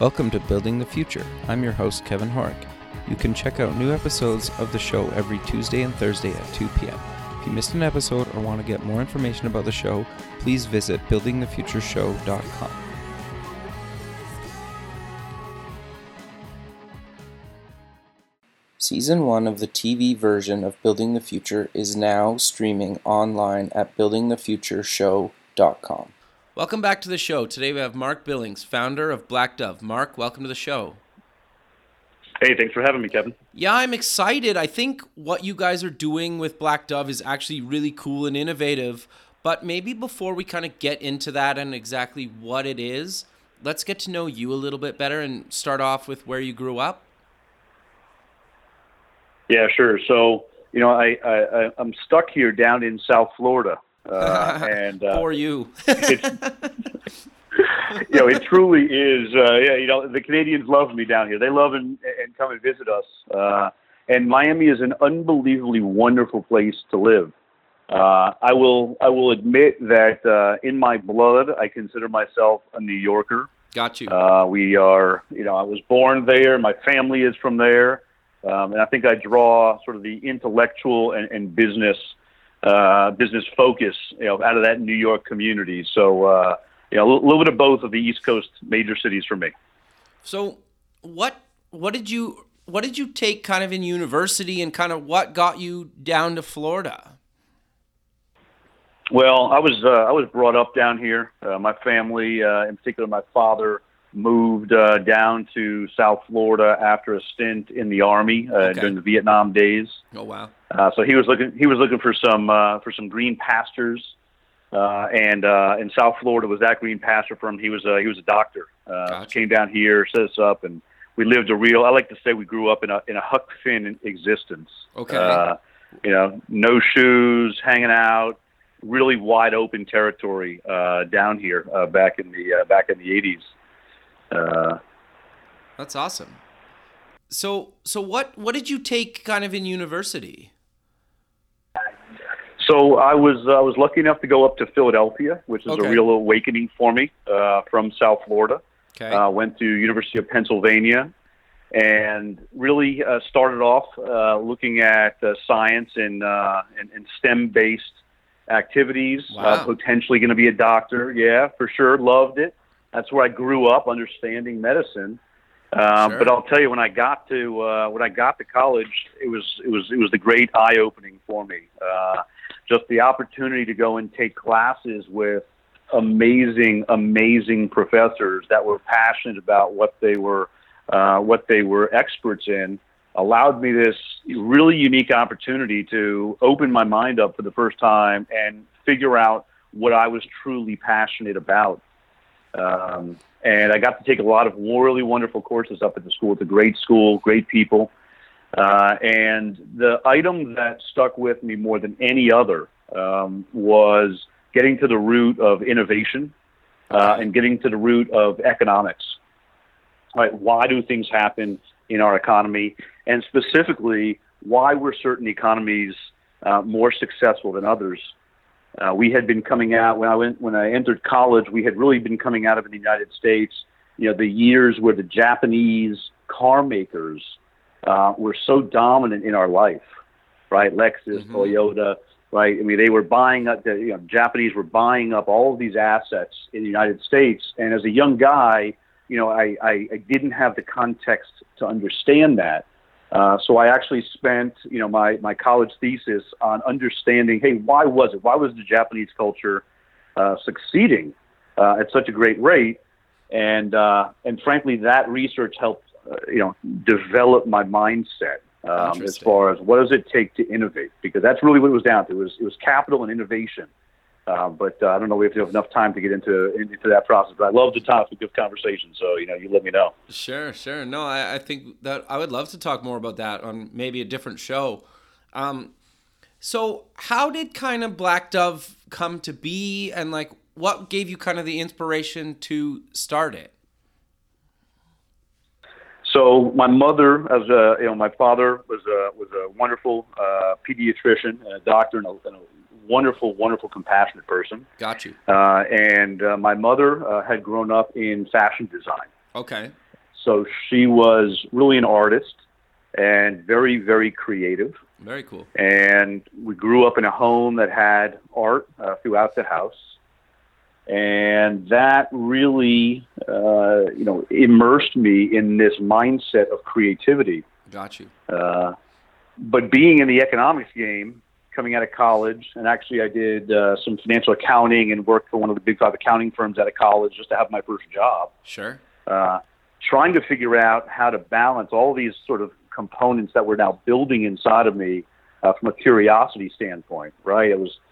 Welcome to Building the Future. I'm your host, Kevin Horek. You can check out new episodes of the show every Tuesday and Thursday at 2 p.m. If you missed an episode or want to get more information about the show, please visit buildingthefutureshow.com. Season 1 of the TV version of Building the Future is now streaming online at buildingthefutureshow.com. Welcome back to the show. Today we have Marc Billings, founder of Black Dove. Marc, welcome to the show. Hey, thanks for having me, Kevin. Yeah, I'm excited. I think what you guys are doing with Blackdove is actually really cool and innovative. But maybe before we kind of get into that and exactly what it is, let's get to know you a little bit better and start off with where you grew up. Yeah, sure. So, you know, I, I I'm stuck here down in South Florida, uh, and uh, for you, it's, you know, it truly is. Uh, yeah, you know, the Canadians love me down here. They love and, and come and visit us. Uh, and Miami is an unbelievably wonderful place to live. Uh, I will I will admit that uh, in my blood, I consider myself a New Yorker. Got you. Uh, we are, you know, I was born there. My family is from there. Um, and I think I draw sort of the intellectual and, and business uh, business focus, you know, out of that New York community. So, uh, you know, a little bit of both of the East Coast major cities for me. So, what what did you what did you take kind of in university, and kind of what got you down to Florida? Well, I was uh, I was brought up down here. Uh, my family, uh, in particular, my father moved uh, down to South Florida after a stint in the army uh, okay. during the Vietnam days. Oh wow! Uh, so he was looking he was looking for some uh, for some green pastures, uh, and uh, in South Florida was that green pasture for him. He was a, he was a doctor. Uh, gotcha. Came down here, set us up, and we lived a real. I like to say we grew up in a in a Huck Finn existence. Okay. Uh, you know, no shoes, hanging out, really wide open territory uh, down here uh, back in the uh, back in the eighties. Uh, That's awesome. So, so what what did you take kind of in university? So I was I was lucky enough to go up to Philadelphia, which is okay. a real awakening for me uh, from South Florida. Okay. Uh, went to University of Pennsylvania, and really uh, started off uh, looking at uh, science and, uh, and, and STEM based activities. Wow. potentially going to be a doctor. Yeah, for sure. Loved it that's where I grew up understanding medicine. Uh, sure. But I'll tell you, when I got to uh, when I got to college, it was it was it was the great eye opening for me. Just the opportunity to go and take classes with amazing, amazing professors that were passionate about what they were uh, what they were experts in allowed me this really unique opportunity to open my mind up for the first time and figure out what I was truly passionate about. Um, and I got to take a lot of really wonderful courses up at the school. It's a great school, great people. Uh, and the item that stuck with me more than any other um, was getting to the root of innovation uh, and getting to the root of economics. Right? Why do things happen in our economy? And specifically, why were certain economies uh, more successful than others? Uh, we had been coming out when I went when I entered college. We had really been coming out of the United States. You know, the years where the Japanese car makers uh, were so dominant in our life, right? Lexus, mm-hmm. Toyota, right? I mean, they were buying up. The you know, Japanese were buying up all of these assets in the United States. And as a young guy, you know, I, I, I didn't have the context to understand that. Uh, so I actually spent, you know, my, my college thesis on understanding, hey, why was it? Why was the Japanese culture uh, succeeding uh, at such a great rate? And uh, and frankly, that research helped, uh, you know, develop my mindset um, as far as what does it take to innovate? Because that's really what it was down to. It was it was capital and innovation. Uh, but uh, I don't know if we have enough time to get into into that process. But I love the topic of conversation, so you know, you let me know. Sure, sure. No, I, I think that I would love to talk more about that on maybe a different show. Um, so, how did kind of Blackdove come to be, and like, what gave you kind of the inspiration to start it? So my mother, as a you know, my father was a was a wonderful uh, pediatrician, and a doctor, and a, and a wonderful, wonderful, compassionate person. Got you. Uh, and uh, my mother uh, had grown up in fashion design. Okay. so she was really an artist and very, very creative. Very cool. And we grew up in a home that had art uh, throughout the house. And that really, uh, you know, immersed me in this mindset of creativity. Got you. Uh, but being in the economics game, coming out of college, and actually I did uh, some financial accounting and worked for one of the big five accounting firms out of college just to have my first job. Sure. Uh, trying to figure out how to balance all these sort of components that were now building inside of me uh, from a curiosity standpoint, right? It was, you know, all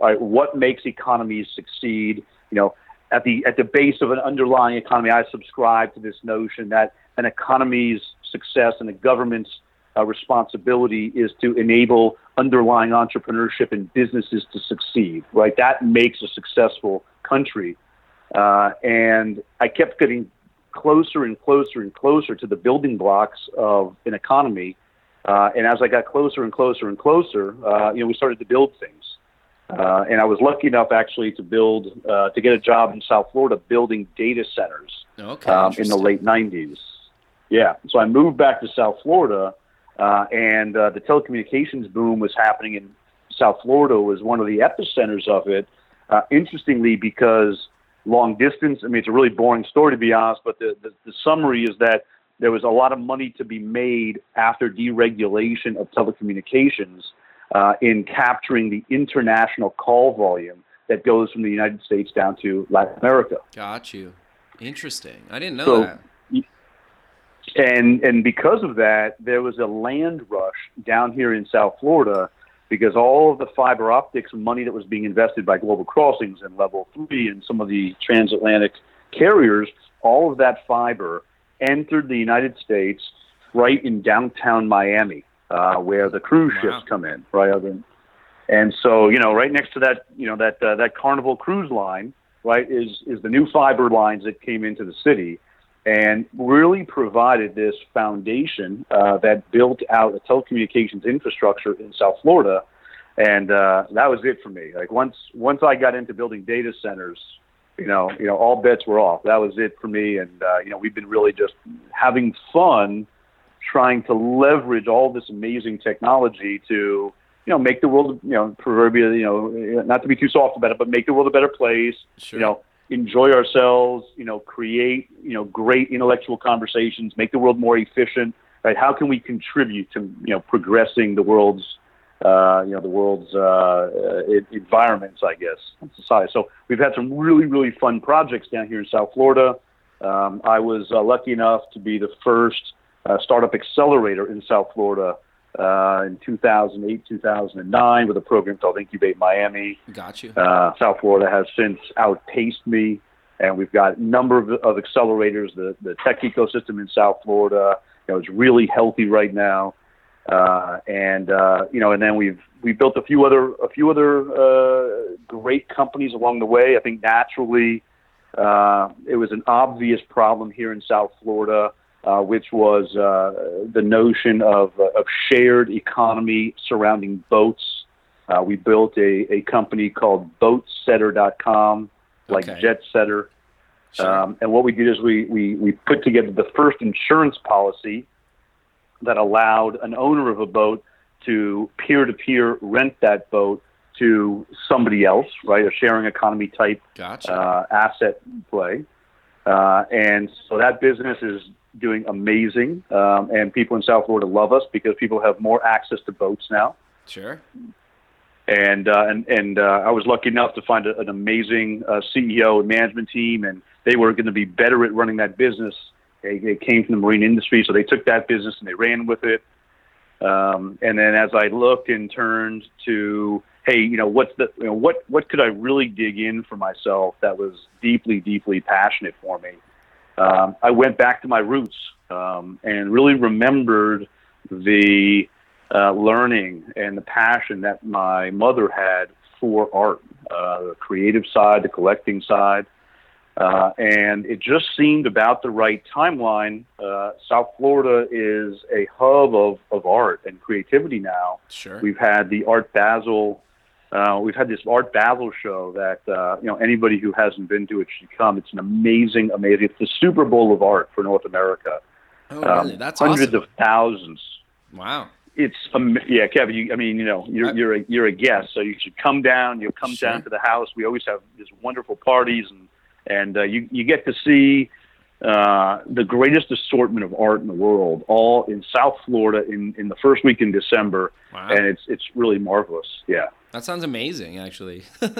right, what makes economies succeed? You know, at the at the base of an underlying economy, I subscribe to this notion that an economy's success and a government's uh, responsibility is to enable underlying entrepreneurship and businesses to succeed, right? That makes a successful country. Uh, and I kept getting closer and closer and closer to the building blocks of an economy. Uh, and as I got closer and closer and closer, uh, you know, we started to build things. Uh, and I was lucky enough actually to build, uh, to get a job in South Florida building data centers okay, um, in the late 90s. Yeah. So I moved back to South Florida, uh, and uh, the telecommunications boom was happening in South Florida, was one of the epicenters of it. Uh, interestingly, because long distance. I mean, it's a really boring story to be honest, but the, the, the summary is that there was a lot of money to be made after deregulation of telecommunications uh, in capturing the international call volume that goes from the United States down to Latin America. Got you. Interesting. I didn't know So- that. And and because of that, there was a land rush down here in South Florida because all of the fiber optics and money that was being invested by Global Crossings and Level Three and some of the transatlantic carriers, all of that fiber entered the United States right in downtown Miami, uh, where the cruise Wow. ships come in, right? Than- And so, you know, right next to that, you know, that uh, that Carnival cruise line, right, is is the new fiber lines that came into the city and really provided this foundation uh, that built out a telecommunications infrastructure in South Florida, and uh, that was it for me. Like once once I got into building data centers, you know, you know, all bets were off. That was it for me, and uh, you know, we've been really just having fun trying to leverage all this amazing technology to you know make the world you know proverbially you know not to be too soft about it, but make the world a better place Sure. you know, enjoy ourselves, you know, create, you know, great intellectual conversations, make the world more efficient, right? How can we contribute to, you know, progressing the world's, uh, you know, the world's uh, uh, environments, I guess, and society. So we've had some really, really fun projects down here in South Florida. Um, I was uh, lucky enough to be the first uh, startup accelerator in South Florida uh, in 2008, 2009 with a program called Incubate Miami. Got you. Uh, South Florida has since outpaced me, and we've got a number of, of accelerators. The, the tech ecosystem in South Florida, you know, is really healthy right now, uh, and uh, you know, and then we've we built a few other a few other uh, great companies along the way. I think naturally, uh, it was an obvious problem here in South Florida. Uh, which was uh, the notion of, uh, of shared economy surrounding boats. Uh, we built a, a company called boatsetter.com, like Okay. jet setter. Sure. Um, and what we did is we, we, we put together the first insurance policy that allowed an owner of a boat to peer to peer rent that boat to somebody else, right? A sharing economy type gotcha. uh, asset play. Uh, and so that business is doing amazing. Um, and people in South Florida love us because people have more access to boats now. sure. And uh, and and uh, I was lucky enough to find a, an amazing uh, CEO and management team, and they were going to be better at running that business. They, they came from the marine industry, so they took that business and they ran with it. Um, and then as I looked and turned to, hey, you know, what's the, you know, what what could I really dig in for myself that was deeply, deeply passionate for me? Um, I went back to my roots um, and really remembered the uh, learning and the passion that my mother had for art, uh, the creative side, the collecting side. Uh, and it just seemed about the right timeline. Uh, South Florida is a hub of, of art and creativity now. Sure. We've had the Art Basel Uh, we've had this Art Basel show that uh, you know anybody who hasn't been to it should come. It's an amazing, amazing. It's the Super Bowl of art for North America. Oh, really? Um, That's hundreds awesome. of thousands. Wow. It's um, yeah, Kevin. You, I mean, you know, you're you're a, you're a guest, so you should come down. You'll come Sure. down to the house. We always have these wonderful parties, and and uh, you you get to see uh, the greatest assortment of art in the world, all in South Florida in in the first week in December, Wow. and it's it's really marvelous. Yeah. That sounds amazing, actually.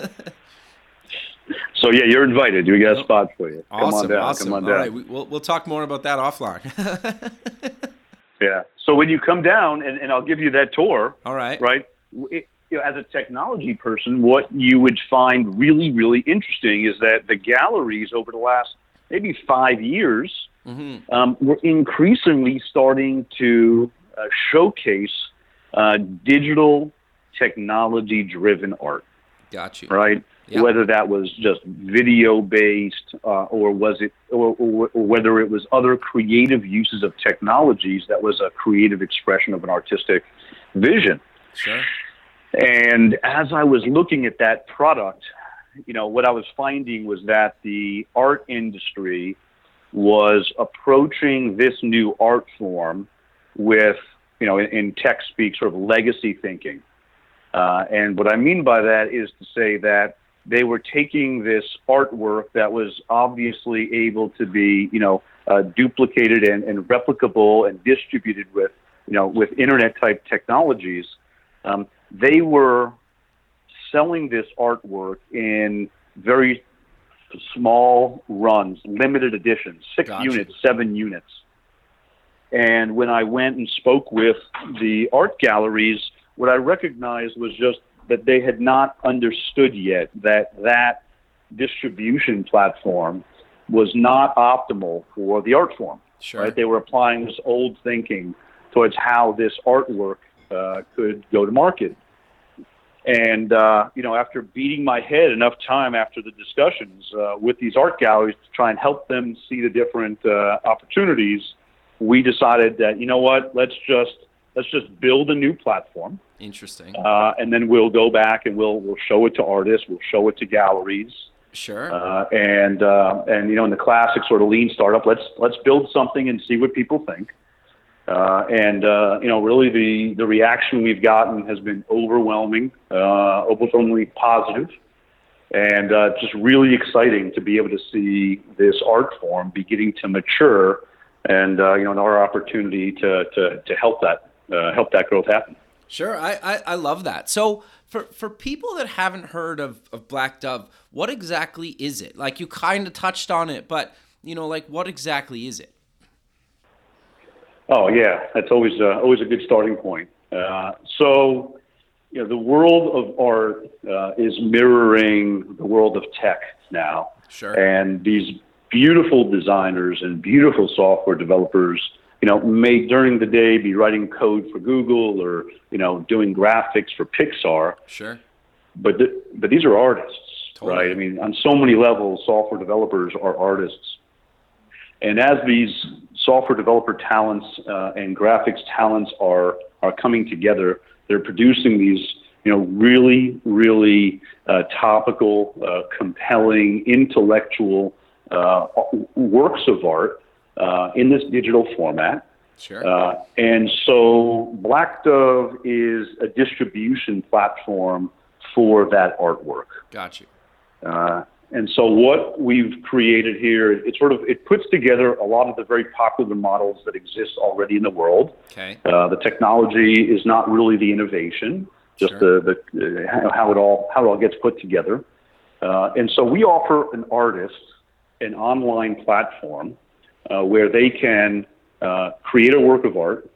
So yeah, you're invited. We got a spot for you. Come awesome, on down. awesome. Come on down. right, we, we'll we'll talk more about that offline. Yeah. So when you come down, and, and I'll give you that tour, All right. right? It, you know, as a technology person, what you would find really, really interesting is that the galleries over the last maybe five years hmm um, were increasingly starting to uh, showcase uh, digital technology-driven art, Got you. right? Yeah. Whether that was just video-based, uh, or was it, or, or, or whether it was other creative uses of technologies that was a creative expression of an artistic vision. Sure. And as I was looking at that product, you know, what I was finding was that the art industry was approaching this new art form with, you know, in, in tech speak, sort of legacy thinking. Uh, and what I mean by that is to say that they were taking this artwork that was obviously able to be, you know, uh, duplicated and, and replicable and distributed with, you know, with internet type technologies. Um, they were selling this artwork in very small runs, limited editions, six Gotcha. units, seven units. And when I went and spoke with the art galleries, what I recognized was just that they had not understood yet that that distribution platform was not optimal for the art form. Sure. Right? They were applying this old thinking towards how this artwork uh, could go to market. And uh, you know, after beating my head enough time after the discussions uh, with these art galleries to try and help them see the different uh, opportunities, we decided that you know what, let's just let's just build a new platform, Interesting. uh, and then we'll go back and we'll we'll show it to artists, we'll show it to galleries, Sure. uh, and uh, and you know, in the classic sort of lean startup, let's let's build something and see what people think. Uh, and uh, you know, really, the the reaction we've gotten has been overwhelming, uh, overwhelmingly positive, and uh, just really exciting to be able to see this art form beginning to mature, and uh, you know, our opportunity to to to help that uh, help that growth happen. Sure, I, I, I love that. So for for people that haven't heard of, of Blackdove, what exactly is it? Like you kind of touched on it, but you know, like what exactly is it? Oh yeah, that's always uh, always a good starting point. Uh, so, you know, the world of art uh, is mirroring the world of tech now, Sure. and these beautiful designers and beautiful software developers, you know, may during the day be writing code for Google or you know doing graphics for Pixar, Sure. but th- but these are artists, Totally. right? I mean, on so many levels, software developers are artists, and as these software developer talents uh, and graphics talents are are coming together, they're producing these you know really really uh, topical, uh, compelling, intellectual uh, works of art uh, in this digital format. Sure. Uh, and so Blackdove is a distribution platform for that artwork. Got you. Uh, and so what we've created here, it sort of it puts together a lot of the very popular models that exist already in the world. Okay. Uh, the technology is not really the innovation, just Sure. the, the uh, how it all how it all gets put together. Uh, and so we offer an artist an online platform uh, where they can uh, create a work of art,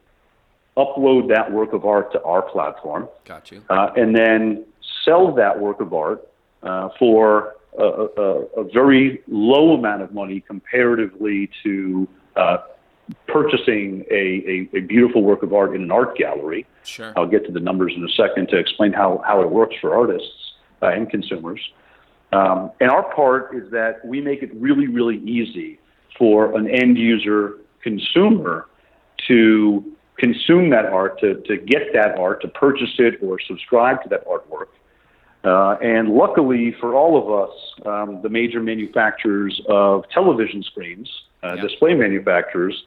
upload that work of art to our platform, Got you. uh, and then sell that work of art uh, for a, a, a very low amount of money comparatively to uh, purchasing a, a, a beautiful work of art in an art gallery. Sure. I'll get to the numbers in a second to explain how, how it works for artists uh, and consumers. Um, and our part is that we make it really, really easy for an end user consumer to consume that art, to, to get that art, to purchase it or subscribe to that artwork. Uh, and luckily for all of us, um, the major manufacturers of television screens, uh, display manufacturers,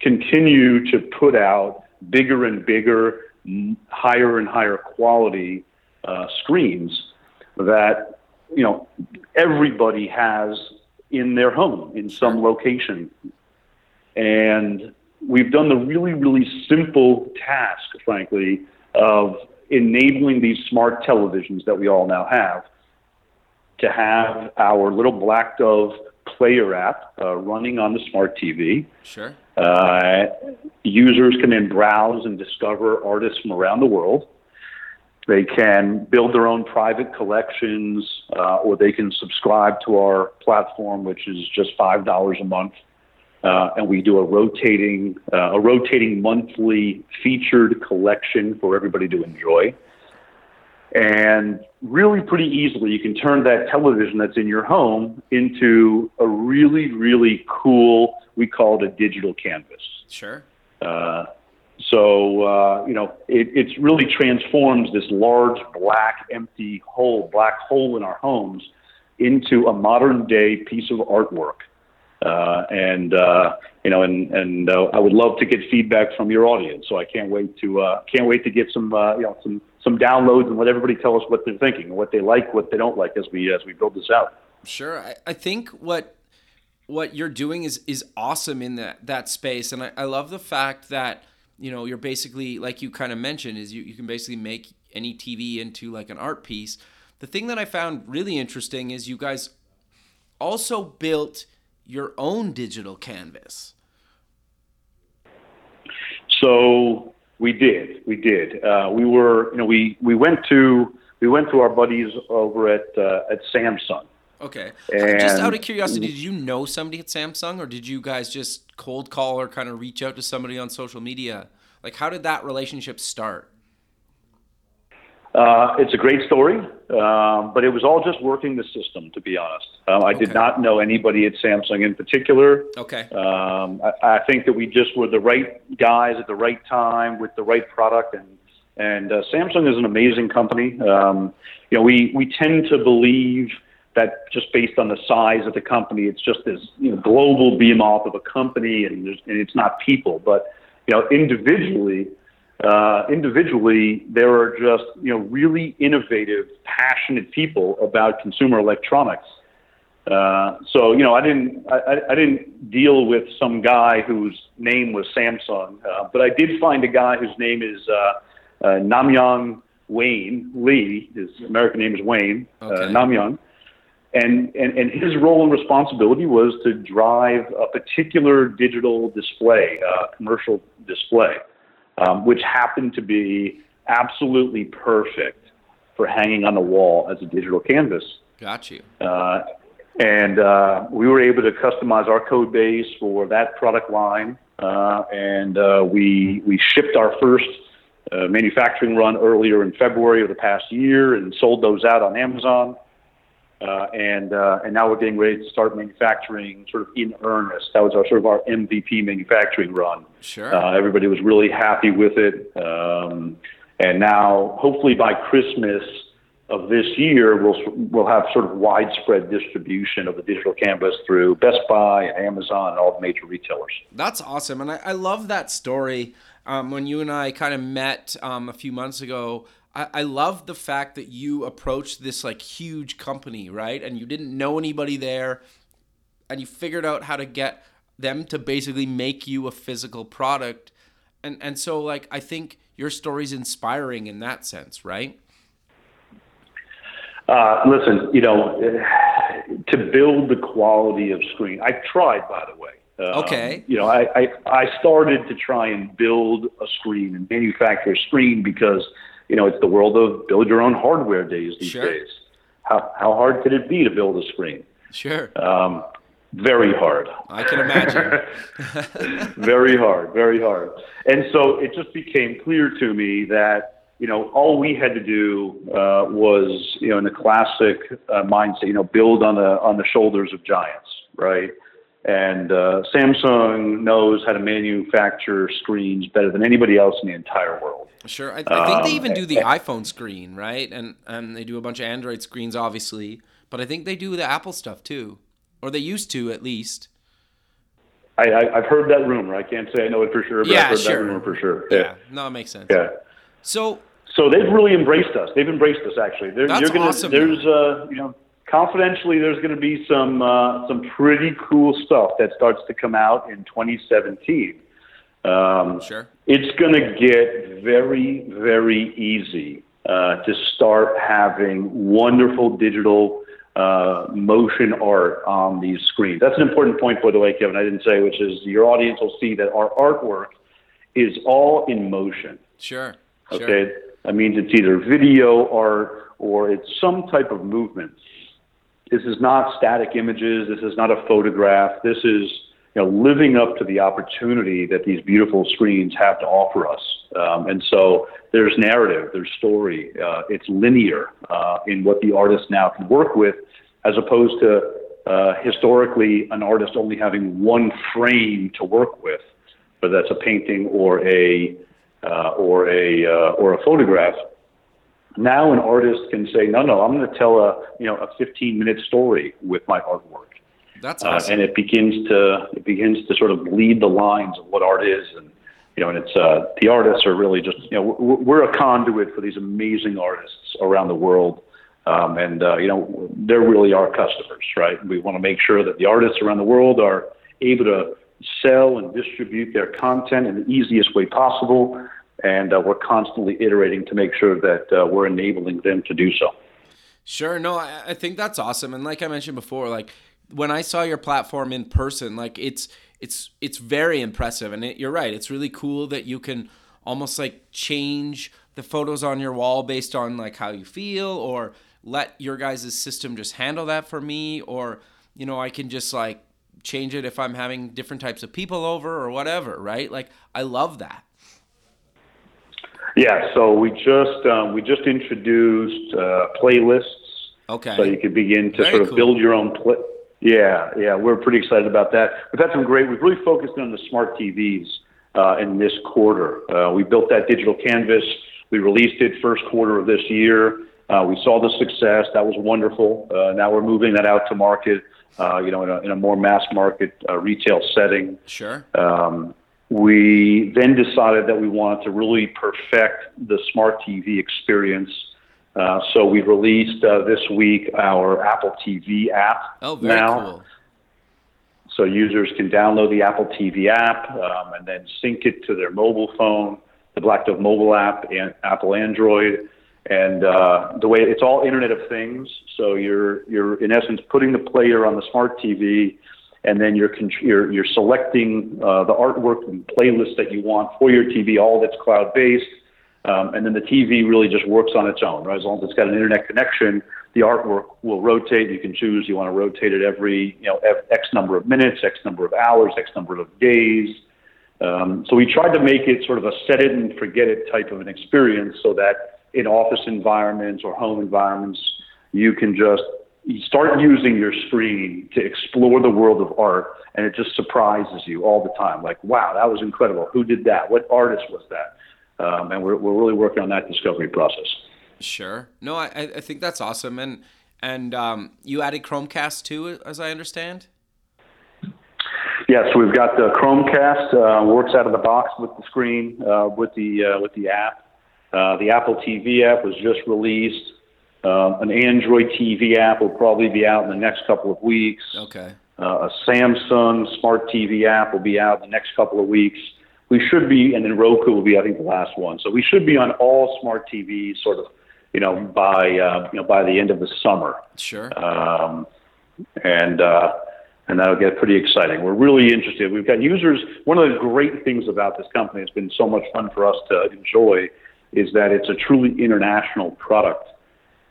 continue to put out bigger and bigger, higher and higher quality uh, screens that you know everybody has in their home in some location, and we've done the really really simple task, frankly, of enabling these smart televisions that we all now have to have our little Blackdove player app uh, running on the smart TV. Sure. Uh, users can then browse and discover artists from around the world. They can build their own private collections, uh, or they can subscribe to our platform, which is just five dollars a month. Uh, and we do a rotating uh, a rotating monthly featured collection for everybody to enjoy. And really, pretty easily, you can turn that television that's in your home into a really, really cool. We call it a digital canvas. Sure. Uh, so uh, you know, it it's really transforms this large black empty hole, black hole in our homes, into a modern day piece of artwork. Uh, and uh, you know, and and uh, I would love to get feedback from your audience. So I can't wait to uh, can't wait to get some uh, you know some some downloads and let everybody tell us what they're thinking, what they like, what they don't like as we as we build this out. Sure, I, I think what what you're doing is is awesome in that that space, and I, I love the fact that you know you're basically like you kind of mentioned is you, you can basically make any TV into like an art piece. The thing that I found really interesting is you guys also built your own digital canvas. So we did, we did. Uh, we were, you know, we we went to we went to our buddies over at uh, at Samsung. Okay. And just out of curiosity, did you know somebody at Samsung, or did you guys just cold call or kind of reach out to somebody on social media? Like, how did that relationship start? Uh, it's a great story, um, but it was all just working the system, to be honest. Um, I okay. did not know anybody at Samsung in particular. Okay. Um, I, I, think that we just were the right guys at the right time with the right product, and and uh, Samsung is an amazing company. Um, you know, we we tend to believe that just based on the size of the company, it's just this you know, global behemoth of a company, and, and it's not people. But you know, individually uh, individually, there are just you know really innovative, passionate people about consumer electronics. Uh, so you know, I didn't I, I didn't deal with some guy whose name was Samsung, uh, but I did find a guy whose name is uh, uh, Namyoung Wayne Lee. His American name is Wayne uh, okay. uh, Namyoung. And, and, and his role and responsibility was to drive a particular digital display, uh, commercial display um, which happened to be absolutely perfect for hanging on the wall as a digital canvas. Got you. Uh, and uh, we were able to customize our code base for that product line, uh, and uh, we we shipped our first uh, manufacturing run earlier in February of the past year, and sold those out on Amazon. Uh, and uh, and now we're getting ready to start manufacturing sort of in earnest. That was our sort of our MVP manufacturing run. Sure. Uh, everybody was really happy with it, um, and now hopefully by Christmas of this year, we'll we'll have sort of widespread distribution of the digital canvas through Best Buy and Amazon and all the major retailers. That's awesome, and I, I love that story. Um, when you and I kind of met um, a few months ago, I, I love the fact that you approached this like huge company, right? And you didn't know anybody there, and you figured out how to get them to basically make you a physical product. And and so like I think your story's inspiring in that sense, right? Uh, listen, you know, to build the quality of screen, I tried, by the way. Um, okay. You know, I, I, I started to try and build a screen and manufacture a screen because you know, it's the world of build your own hardware days these sure. days. How how hard could it be to build a screen? Sure. Um, very hard. I can imagine. very hard, very hard. And so it just became clear to me that you know all we had to do uh, was you know in the classic uh, mindset, you know, build on the on the shoulders of giants, right? And uh, Samsung knows how to manufacture screens better than anybody else in the entire world. Sure, I, I think they even do the iPhone screen, right? And and they do a bunch of Android screens, obviously. But I think they do the Apple stuff too, or they used to at least. I, have heard that rumor. I can't say I know it for sure, but yeah, I've heard sure. that rumor for sure. Yeah. yeah, no, it makes sense. Yeah. So. So they've really embraced us. They've embraced us actually. They're, That's you're gonna, awesome. There's uh, you know, confidentially, there's going to be some uh, some pretty cool stuff that starts to come out in 2017. Um, sure. It's going to get very, very easy uh, to start having wonderful digital uh, motion art on these screens. That's an important point, by the way, Kevin. I didn't say, which is your audience will see that our artwork is all in motion. Sure. Okay. Sure. That means it's either video art or it's some type of movement. This is not static images. This is not a photograph. This is you know, living up to the opportunity that these beautiful screens have to offer us. Um, and so there's narrative, there's story. Uh, it's linear uh, in what the artist now can work with, as opposed to uh, historically an artist only having one frame to work with, whether that's a painting or a uh, or a uh, or a photograph. Now an artist can say, no, no, I'm going to tell a you know a 15 minute story with my artwork. That's awesome. Uh, and it begins to it begins to sort of lead the lines of what art is, and you know, and it's uh, the artists are really just you know we're, a conduit for these amazing artists around the world, um, and uh, you know they're really our customers, right? We want to make sure that the artists around the world are able to sell and distribute their content in the easiest way possible, and uh, we're constantly iterating to make sure that uh, we're enabling them to do so. Sure. No, I, I think that's awesome. And like I mentioned before, like when I saw your platform in person, like it's it's it's very impressive, and it, you're right. It's really cool that you can almost like change the photos on your wall based on like how you feel, or let your guys' system just handle that for me, or you know I can just like change it if I'm having different types of people over or whatever, right? Like I love that. Yeah, so we just um, we just introduced uh, playlists. Okay. So you could begin to Very sort of cool. build your own play. Yeah, yeah, we're pretty excited about that. We've had some great. We've really focused on the smart TVs uh, in this quarter. Uh, we built that digital canvas. We released it first quarter of this year. Uh, we saw the success. That was wonderful. Uh, now we're moving that out to market. Uh, you know, in a, in a more mass market uh, retail setting. Sure. Um, we then decided that we wanted to really perfect the smart TV experience. Uh, so we released uh, this week our Apple TV app. Oh, very now. cool. So users can download the Apple TV app um, and then sync it to their mobile phone, the Blackdove mobile app, and Apple Android. And uh, the way it's all Internet of Things. So you're you're in essence putting the player on the smart TV, and then you're you're, you're selecting uh, the artwork and playlist that you want for your TV. All that's cloud based. Um, and then the TV really just works on its own, right? As long as it's got an internet connection, the artwork will rotate. You can choose you want to rotate it every, you know, X number of minutes, X number of hours, X number of days. Um, so we tried to make it sort of a set it and forget it type of an experience so that in office environments or home environments, you can just you start using your screen to explore the world of art and it just surprises you all the time. Like, wow, that was incredible. Who did that? What artist was that? Um, and we're, we're really working on that discovery process. Sure. No, I I think that's awesome, and and um, you added Chromecast too, as I understand. Yes, we've got the Chromecast uh, works out of the box with the screen uh, with the uh, with the app. Uh, the Apple TV app was just released. Uh, an Android TV app will probably be out in the next couple of weeks. Okay. Uh, a Samsung Smart TV app will be out in the next couple of weeks. We should be, and then Roku will be, I think, the last one. So we should be on all smart TVs, sort of, you know, by uh, you know by the end of the summer. Sure. Um, and uh, and that'll get pretty exciting. We're really interested. We've got users. One of the great things about this company has been so much fun for us to enjoy is that it's a truly international product.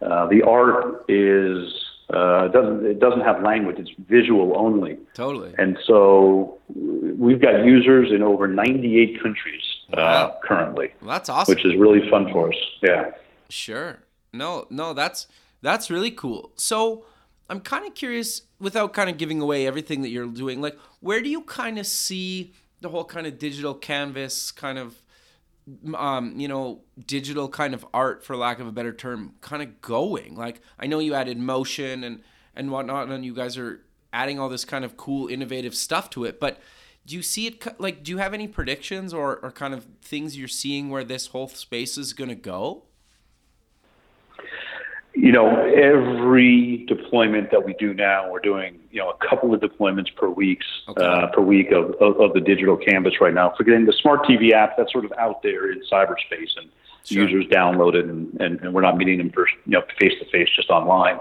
Uh, the art is uh, doesn't it doesn't have language. It's visual only. Totally. And so we've got users in over 98 countries uh, Wow. currently, Well, that's awesome. which is really fun for us. Yeah. Sure. No, no, that's that's really cool. So, I'm kind of curious, without kind of giving away everything that you're doing, like where do you kind of see the whole kind of digital canvas kind of um, you know, digital kind of art, for lack of a better term, kind of going. Like I know you added motion and and whatnot, and you guys are adding all this kind of cool, innovative stuff to it. But do you see it like? Do you have any predictions or or kind of things you're seeing where this whole space is to go? You know, every deployment that we do now, we're doing, you know, a couple of deployments per weeks, okay. uh, per week of, of, of, the digital canvas right now. Forgetting the smart TV app, that's sort of out there in cyberspace and sure. users download it and, and, and, we're not meeting them first, you know, face to face, just online.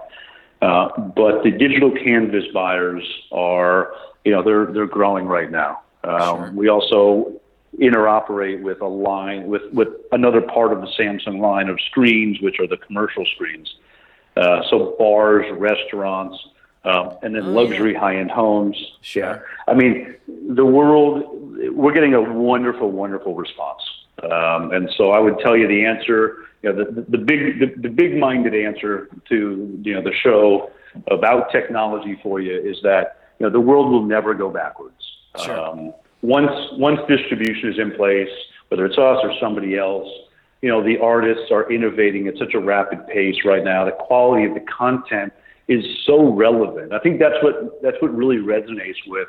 Uh, but the digital canvas buyers are, you know, they're, they're growing right now. Um, sure. We also interoperate with a line with with another part of the Samsung line of screens, which are the commercial screens. Uh, so bars, restaurants, um, and then oh, luxury yeah. high-end homes. Sure. Yeah, I mean the world. We're getting a wonderful, wonderful response. Um, and so I would tell you the answer. You know, the, the big, the, the big-minded answer to you know the show about technology for you is that you know the world will never go backwards. Sure. Um, once once distribution is in place, whether it's us or somebody else, you know, the artists are innovating at such a rapid pace right now. The quality of the content is so relevant. I think that's what that's what really resonates with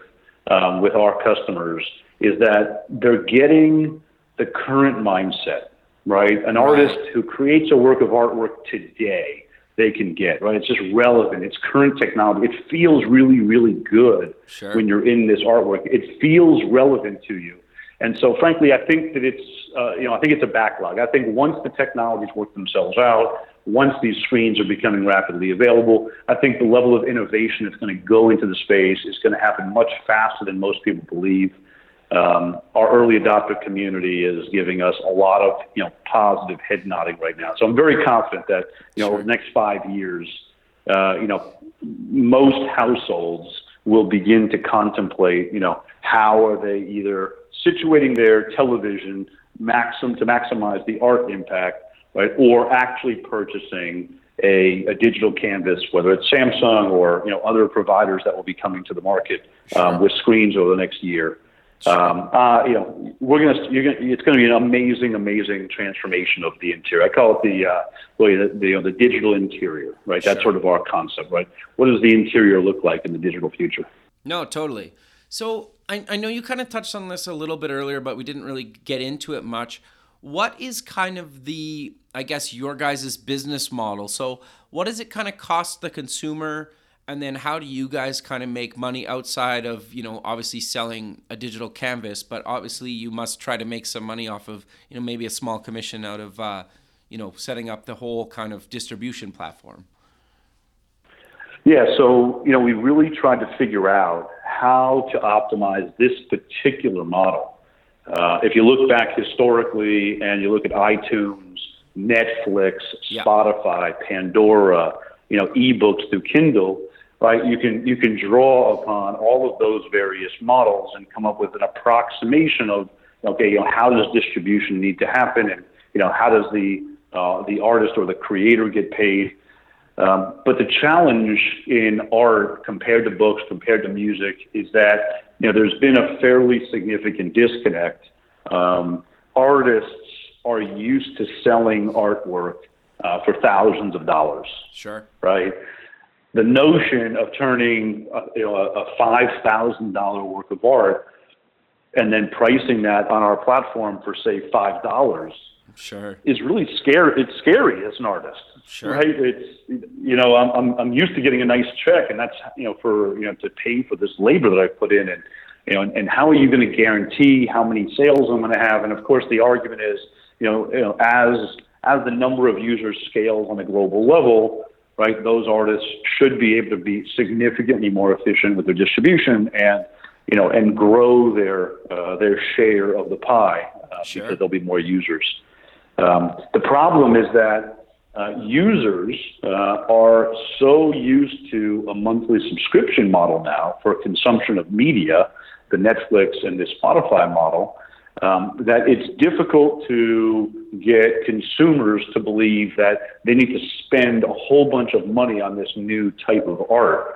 um, with our customers is that they're getting the current mindset, right? An artist who creates a work of artwork today they can get, right? It's just relevant. It's current technology. It feels really, really good sure. when you're in this artwork. It feels relevant to you. And so, frankly, I think that it's, uh, you know, I think it's a backlog. I think once the technologies work themselves out, once these screens are becoming rapidly available, I think the level of innovation that's going to go into the space is going to happen much faster than most people believe. Um, our early adopter community is giving us a lot of you know positive head nodding right now. So I'm very confident that you know over the next five years, uh, you know, most households will begin to contemplate you know how are they either situating their television maxim to maximize the art impact, right, or actually purchasing a, a, digital canvas, whether it's Samsung or you know other providers that will be coming to the market um, with screens over the next year. Um, uh, you know, we're gonna, you're gonna, it's gonna be an amazing, amazing transformation of the interior. I call it the, uh, well, the, the, you know, the digital interior, right? Sure. That's sort of our concept, right? What does the interior look like in the digital future? No, totally. So I, I know you kind of touched on this a little bit earlier, but we didn't really get into it much. What is kind of the, I guess, your guys' business model? So what does it kind of cost the consumer? and then how do you guys kind of make money outside of you know obviously selling a digital canvas but obviously you must try to make some money off of you know maybe a small commission out of uh, you know setting up the whole kind of distribution platform yeah so you know we really tried to figure out how to optimize this particular model uh, if you look back historically and you look at itunes netflix yeah. spotify pandora you know ebooks through kindle right? You can you can draw upon all of those various models and come up with an approximation of okay, you know, how does distribution need to happen, and you know, how does the uh, the artist or the creator get paid? Um, but the challenge in art compared to books, compared to music, is that you know there's been a fairly significant disconnect. Um, artists are used to selling artwork uh, for thousands of dollars. Sure. Right the notion of turning uh, you know, a, a five thousand dollar work of art and then pricing that on our platform for say five dollars sure is really scary it's scary as an artist sure right it's you know I'm, I'm i'm used to getting a nice check and that's you know for you know to pay for this labor that i put in and you know and, and how are you going to guarantee how many sales i'm going to have and of course the argument is you know, you know as as the number of users scales on a global level right? Those artists should be able to be significantly more efficient with their distribution and you know and grow their uh, their share of the pie uh, sure. because there'll be more users. Um, the problem is that uh, users uh, are so used to a monthly subscription model now for consumption of media, the Netflix and the Spotify model, um, that it's difficult to get consumers to believe that they need to spend a whole bunch of money on this new type of art.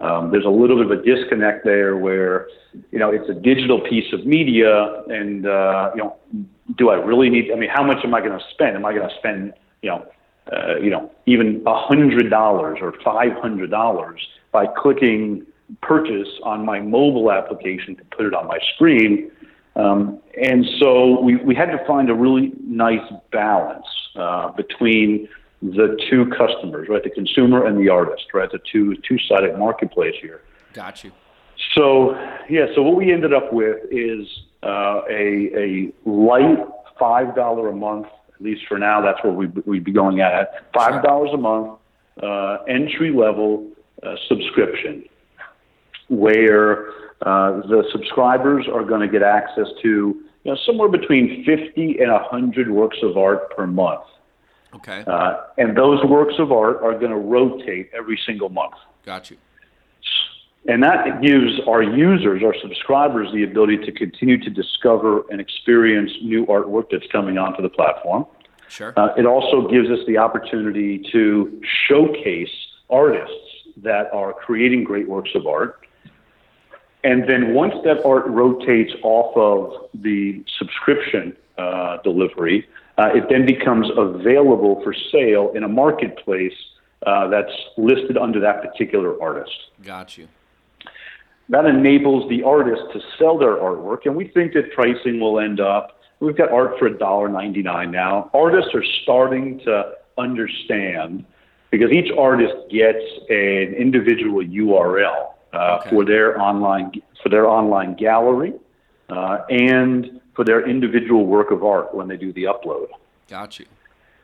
Um, there's a little bit of a disconnect there where, you know, it's a digital piece of media, and uh, you know, do I really need? I mean, how much am I going to spend? Am I going to spend, you know, uh, you know, even a hundred dollars or five hundred dollars by clicking purchase on my mobile application to put it on my screen? Um, and so we, we had to find a really nice balance uh, between the two customers, right? The consumer and the artist, right? The two two sided marketplace here. Got you. So yeah, so what we ended up with is uh, a a light five dollar a month, at least for now. That's what we we'd be going at five dollars a month uh, entry level uh, subscription, where uh, the subscribers are going to get access to you know somewhere between fifty and hundred works of art per month. Okay. Uh, and those works of art are going to rotate every single month. Got you. And that gives our users, our subscribers, the ability to continue to discover and experience new artwork that's coming onto the platform. Sure. Uh, it also gives us the opportunity to showcase artists that are creating great works of art. And then once that art rotates off of the subscription uh, delivery, uh, it then becomes available for sale in a marketplace uh, that's listed under that particular artist. Got you. That enables the artist to sell their artwork, and we think that pricing will end up. We've got art for $1.99 now. Artists are starting to understand because each artist gets an individual URL uh, okay. for their online for their online gallery uh, and for their individual work of art when they do the upload. Got you.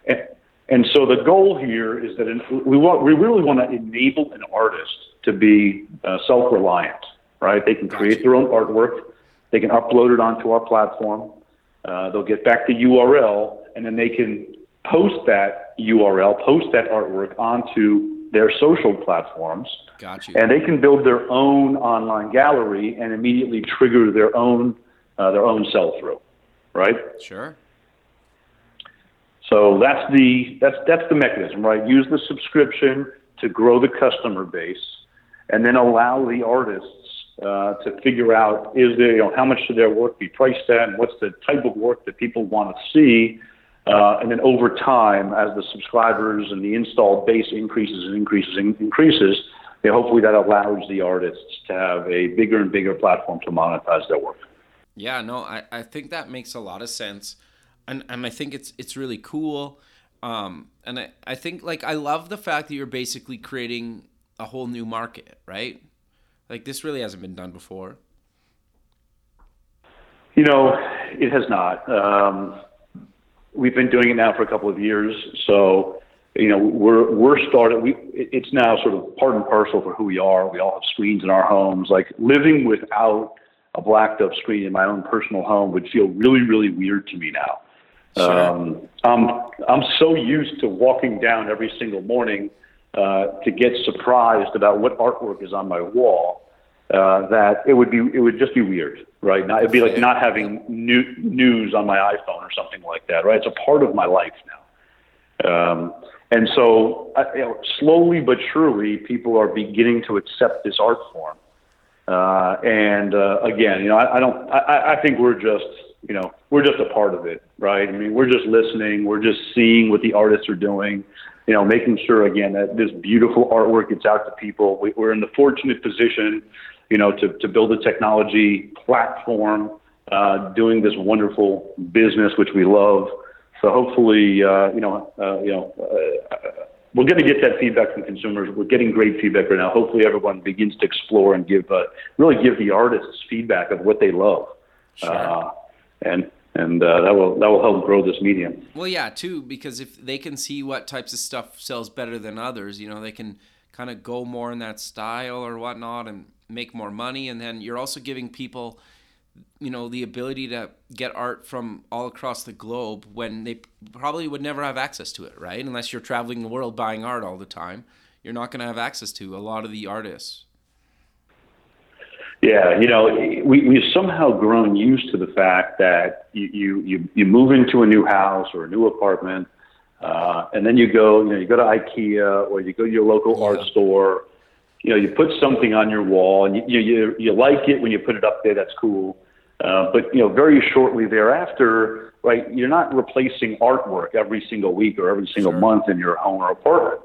And, and so the goal here is that in, we want we really want to enable an artist to be uh, self-reliant right? They can create their own artwork. They can upload it onto our platform. Uh, they'll get back the URL, and then they can post that URL, post that artwork onto their social platforms. Got you. And they can build their own online gallery and immediately trigger their own uh, their own sell through, right? Sure. So that's the that's that's the mechanism, right? Use the subscription to grow the customer base, and then allow the artists uh, to figure out is there, you know, how much should their work be priced at, and what's the type of work that people want to see. Uh, and then over time, as the subscribers and the installed base increases and increases and increases, you know, hopefully that allows the artists to have a bigger and bigger platform to monetize their work. Yeah, no, I, I think that makes a lot of sense. And, and I think it's it's really cool. Um, and I, I think like I love the fact that you're basically creating a whole new market, right? Like this really hasn't been done before. You know, it has not. Um, we've been doing it now for a couple of years, so you know we're we're started. We it's now sort of part and parcel for who we are. We all have screens in our homes. Like living without a Blackdove screen in my own personal home would feel really really weird to me now. Sure. Um, I'm I'm so used to walking down every single morning uh, to get surprised about what artwork is on my wall. Uh, that it would be it would just be weird, right? Now, it'd be like not having new, news on my iPhone or something like that, right? It's a part of my life now. Um, and so, uh, you know, slowly but surely, people are beginning to accept this art form. Uh, and uh, again, you know, I, I don't. I, I think we're just, you know, we're just a part of it, right? I mean, we're just listening. We're just seeing what the artists are doing you know, making sure again that this beautiful artwork gets out to people. We, are in the fortunate position, you know, to, to build a technology platform, uh, doing this wonderful business which we love. So hopefully, uh, you know, uh, you know, uh, we're going to get that feedback from consumers. We're getting great feedback right now. Hopefully, everyone begins to explore and give, uh, really give the artists feedback of what they love. Sure. Uh, and and uh, that will that will help grow this medium. Well, yeah, too, because if they can see what types of stuff sells better than others, you know, they can kind of go more in that style or whatnot and make more money. And then you're also giving people, you know, the ability to get art from all across the globe when they probably would never have access to it, right? Unless you're traveling the world buying art all the time, you're not going to have access to a lot of the artists. Yeah, you know, we, we've somehow grown used to the fact that you, you, you, you move into a new house or a new apartment, uh, and then you go, you know, you go to IKEA or you go to your local yeah. art store. You know, you put something on your wall, and you, you you like it when you put it up there. That's cool. Uh, but you know, very shortly thereafter, right, you're not replacing artwork every single week or every single sure. month in your home or apartment,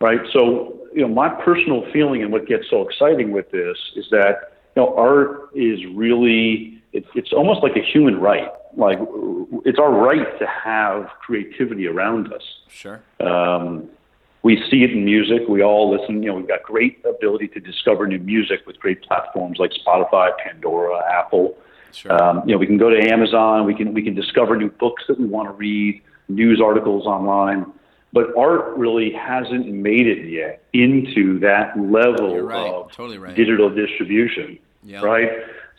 right? So, you know, my personal feeling and what gets so exciting with this is that you know, art is really it's it's almost like a human right. Like it's our right to have creativity around us. Sure. Um, we see it in music. We all listen. You know, we've got great ability to discover new music with great platforms like Spotify, Pandora, Apple. Sure. Um, you know, we can go to Amazon. We can we can discover new books that we want to read, news articles online. But art really hasn't made it yet into that level right. of totally right. digital distribution. Yep. Right.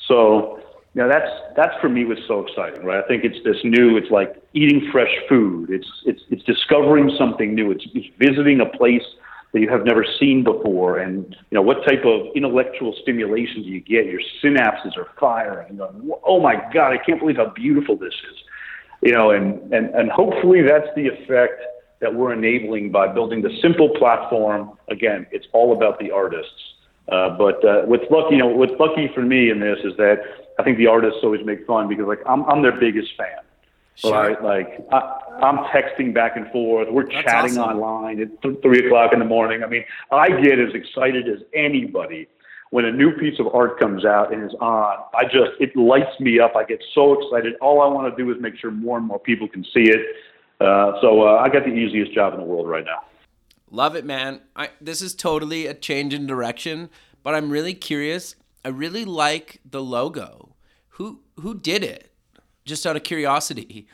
So you know, that's that's for me what's so exciting, right? I think it's this new. It's like eating fresh food. It's it's it's discovering something new. It's, it's visiting a place that you have never seen before, and you know what type of intellectual stimulation do you get? Your synapses are firing. Going, oh my God, I can't believe how beautiful this is. You know, and and and hopefully that's the effect that we're enabling by building the simple platform. Again, it's all about the artists. Uh, but uh, what's lucky, you know, what's lucky for me in this is that I think the artists always make fun because like I'm I'm their biggest fan. Sure. Right, like I, I'm texting back and forth. We're That's chatting awesome. online at th- three o'clock in the morning. I mean, I get as excited as anybody when a new piece of art comes out and is on. I just it lights me up. I get so excited. All I want to do is make sure more and more people can see it. Uh, so uh, I got the easiest job in the world right now. Love it, man. I, this is totally a change in direction, but I'm really curious. I really like the logo. Who who did it? Just out of curiosity.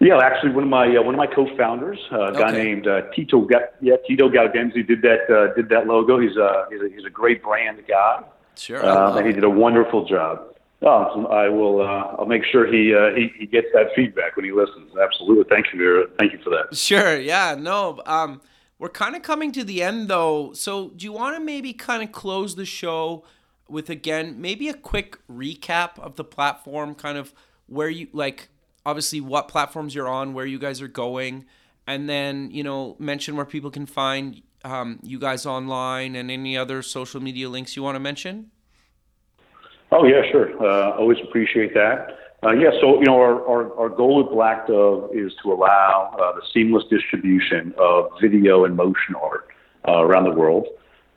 Yeah, actually, one of my uh, one of my co-founders, uh, a guy okay. named uh, Tito, yeah, Tito Gaudenzi, did that uh, did that logo. He's a he's a, he's a great brand guy. Sure, um, and he did a wonderful job. Oh, I will. Uh, I'll make sure he, uh, he he gets that feedback when he listens. Absolutely. Thank you. Thank you for that. Sure. Yeah. No. Um, we're kind of coming to the end though. So, do you want to maybe kind of close the show with again maybe a quick recap of the platform, kind of where you like, obviously what platforms you're on, where you guys are going, and then you know mention where people can find um, you guys online and any other social media links you want to mention. Oh yeah, sure. Uh, always appreciate that. Uh, yeah, so you know our, our, our goal at Blackdove is to allow uh, the seamless distribution of video and motion art uh, around the world.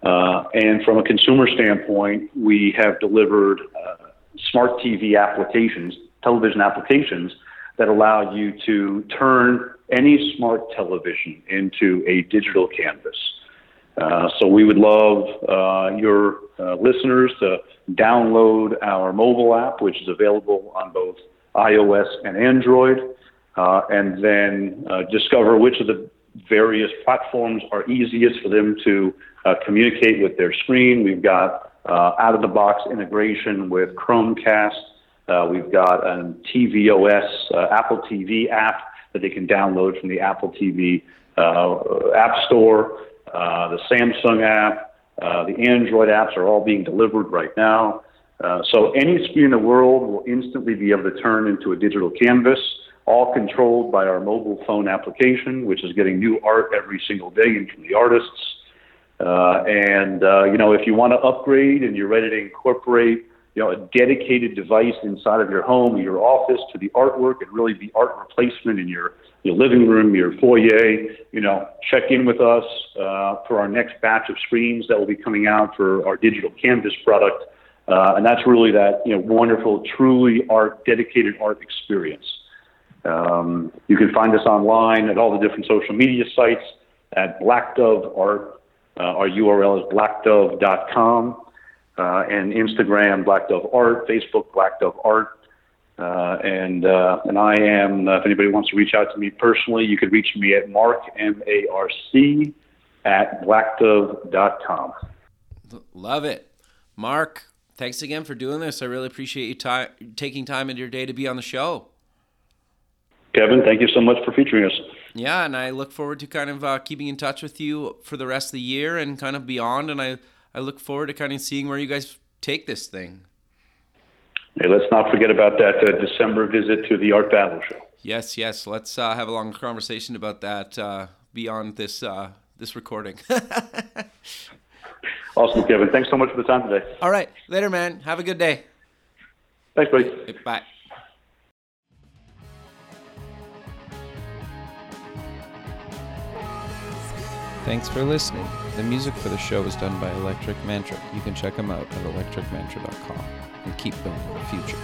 Uh, and from a consumer standpoint, we have delivered uh, smart TV applications, television applications that allow you to turn any smart television into a digital canvas. Uh, so we would love uh, your uh, listeners to download our mobile app, which is available on both iOS and Android, uh, and then discover which of the various platforms are easiest for them to uh, communicate with their screen. We've got out of the box integration with Chromecast. we've got a tvOS Apple TV app that they can download from the Apple TV App Store. Uh, the Samsung app, uh, the Android apps are all being delivered right now. Uh, so any screen in the world will instantly be able to turn into a digital canvas, all controlled by our mobile phone application, which is getting new art every single day from the artists. Uh, and uh, you know, if you want to upgrade and you're ready to incorporate, you know, a dedicated device inside of your home, your office to the artwork, and really be art replacement in your your living room, your foyer, you know, check in with us uh, for our next batch of screens that will be coming out for our digital canvas product. Uh, and that's really that, you know, wonderful, truly art, dedicated art experience. Um, you can find us online at all the different social media sites at Blackdove Art. Uh, our URL is blackdove.com. Uh, and Instagram, Blackdove Art, Facebook, Blackdove Art. Uh, and uh, and I am. Uh, if anybody wants to reach out to me personally, you could reach me at marc m a r c at blackdove.com. Love it, Marc. Thanks again for doing this. I really appreciate you taking time in your day to be on the show. Kevin, thank you so much for featuring us. Yeah, and I look forward to kind of uh, keeping in touch with you for the rest of the year and kind of beyond. And I I look forward to kind of seeing where you guys take this thing. Hey, let's not forget about that uh, December visit to the Art Battle show. Yes, yes. Let's uh, have a long conversation about that uh, beyond this uh, this recording. awesome, Kevin. Thanks so much for the time today. All right, later, man. Have a good day. Thanks, buddy. Bye. Thanks for listening. The music for the show is done by Electric Mantra. You can check them out at electricmantra.com and keep building the future.